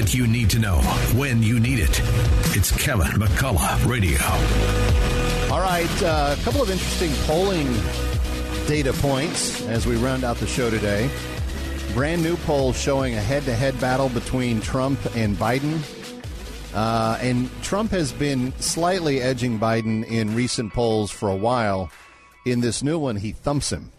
what you need to know when you need it. It's Kevin McCullough Radio. All right, uh, a couple of interesting polling data points as we round out the show today. Brand new poll showing a head to head battle between Trump and Biden. Uh, and Trump has been slightly edging Biden in recent polls for a while. In this new one, he thumps him.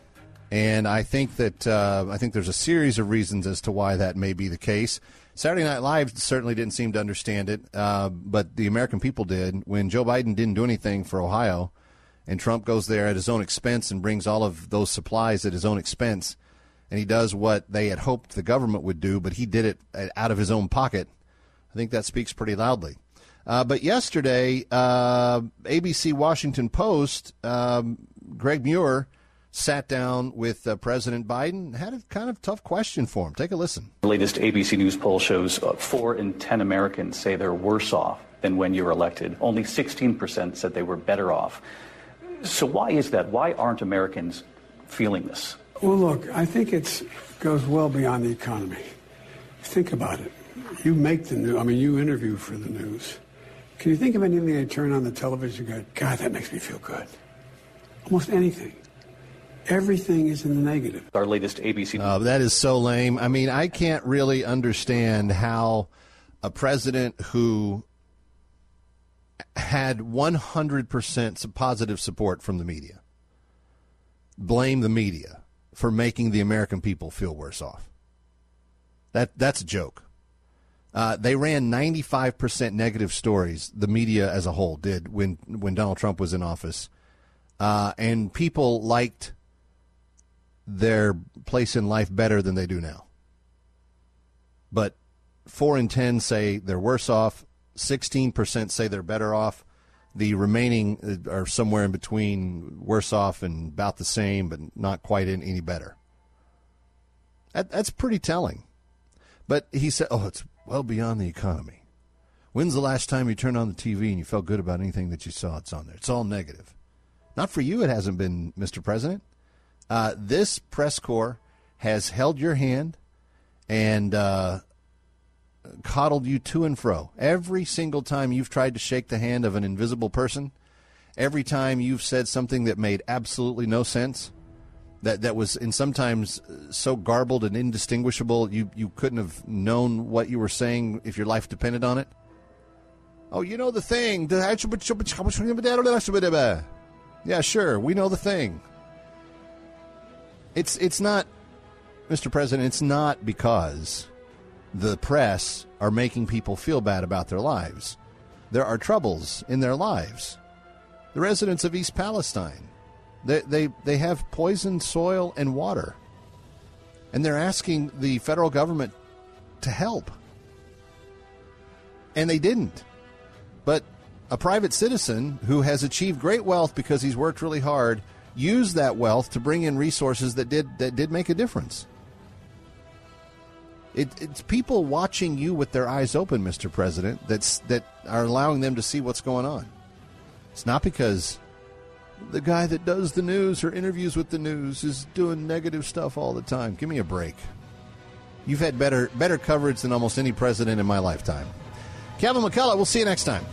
And I think that uh, I think there's a series of reasons as to why that may be the case. Saturday Night Live certainly didn't seem to understand it, uh, but the American people did. When Joe Biden didn't do anything for Ohio, and Trump goes there at his own expense and brings all of those supplies at his own expense, and he does what they had hoped the government would do, but he did it out of his own pocket. I think that speaks pretty loudly. Uh, but yesterday, uh, ABC Washington Post, um, Greg Muir sat down with uh, President Biden, had a kind of tough question for him. Take a listen. The latest ABC News poll shows uh, four in 10 Americans say they're worse off than when you were elected. Only 16% said they were better off. So, why is that? Why aren't Americans feeling this? Well, look, I think it goes well beyond the economy. Think about it. You make the news, I mean, you interview for the news. Can you think of anything they turn on the television and go, God, that makes me feel good? Almost anything. Everything is in the negative. Our latest ABC. Uh, that is so lame. I mean, I can't really understand how a president who had 100% positive support from the media blame the media for making the American people feel worse off. That that's a joke. Uh, they ran 95% negative stories. The media as a whole did when when Donald Trump was in office, uh, and people liked their place in life better than they do now. But four in ten say they're worse off. Sixteen percent say they're better off. The remaining uh, are somewhere in between, worse off and about the same, but not quite any better. That, that's pretty telling. But he said, "Oh, it's well beyond the economy." When's the last time you turned on the TV and you felt good about anything that you saw? It's on there. It's all negative. Not for you. It hasn't been, Mr. President. Uh, this press corps has held your hand and uh, coddled you to and fro. Every single time you've tried to shake the hand of an invisible person, every time you've said something that made absolutely no sense, that, that was in sometimes so garbled and indistinguishable you, you couldn't have known what you were saying if your life depended on it. Oh, you know the thing. Yeah, sure. We know the thing. It's it's not, Mr. President. It's not because the press are making people feel bad about their lives. There are troubles in their lives. The residents of East Palestine, they they, they have poisoned soil and water, and they're asking the federal government to help, and they didn't. But a private citizen who has achieved great wealth because he's worked really hard use that wealth to bring in resources that did that did make a difference. It, it's people watching you with their eyes open, Mr. President, that's that are allowing them to see what's going on. It's not because the guy that does the news or interviews with the news is doing negative stuff all the time. Give me a break. You've had better better coverage than almost any president in my lifetime. Kevin McCullough, we'll see you next time.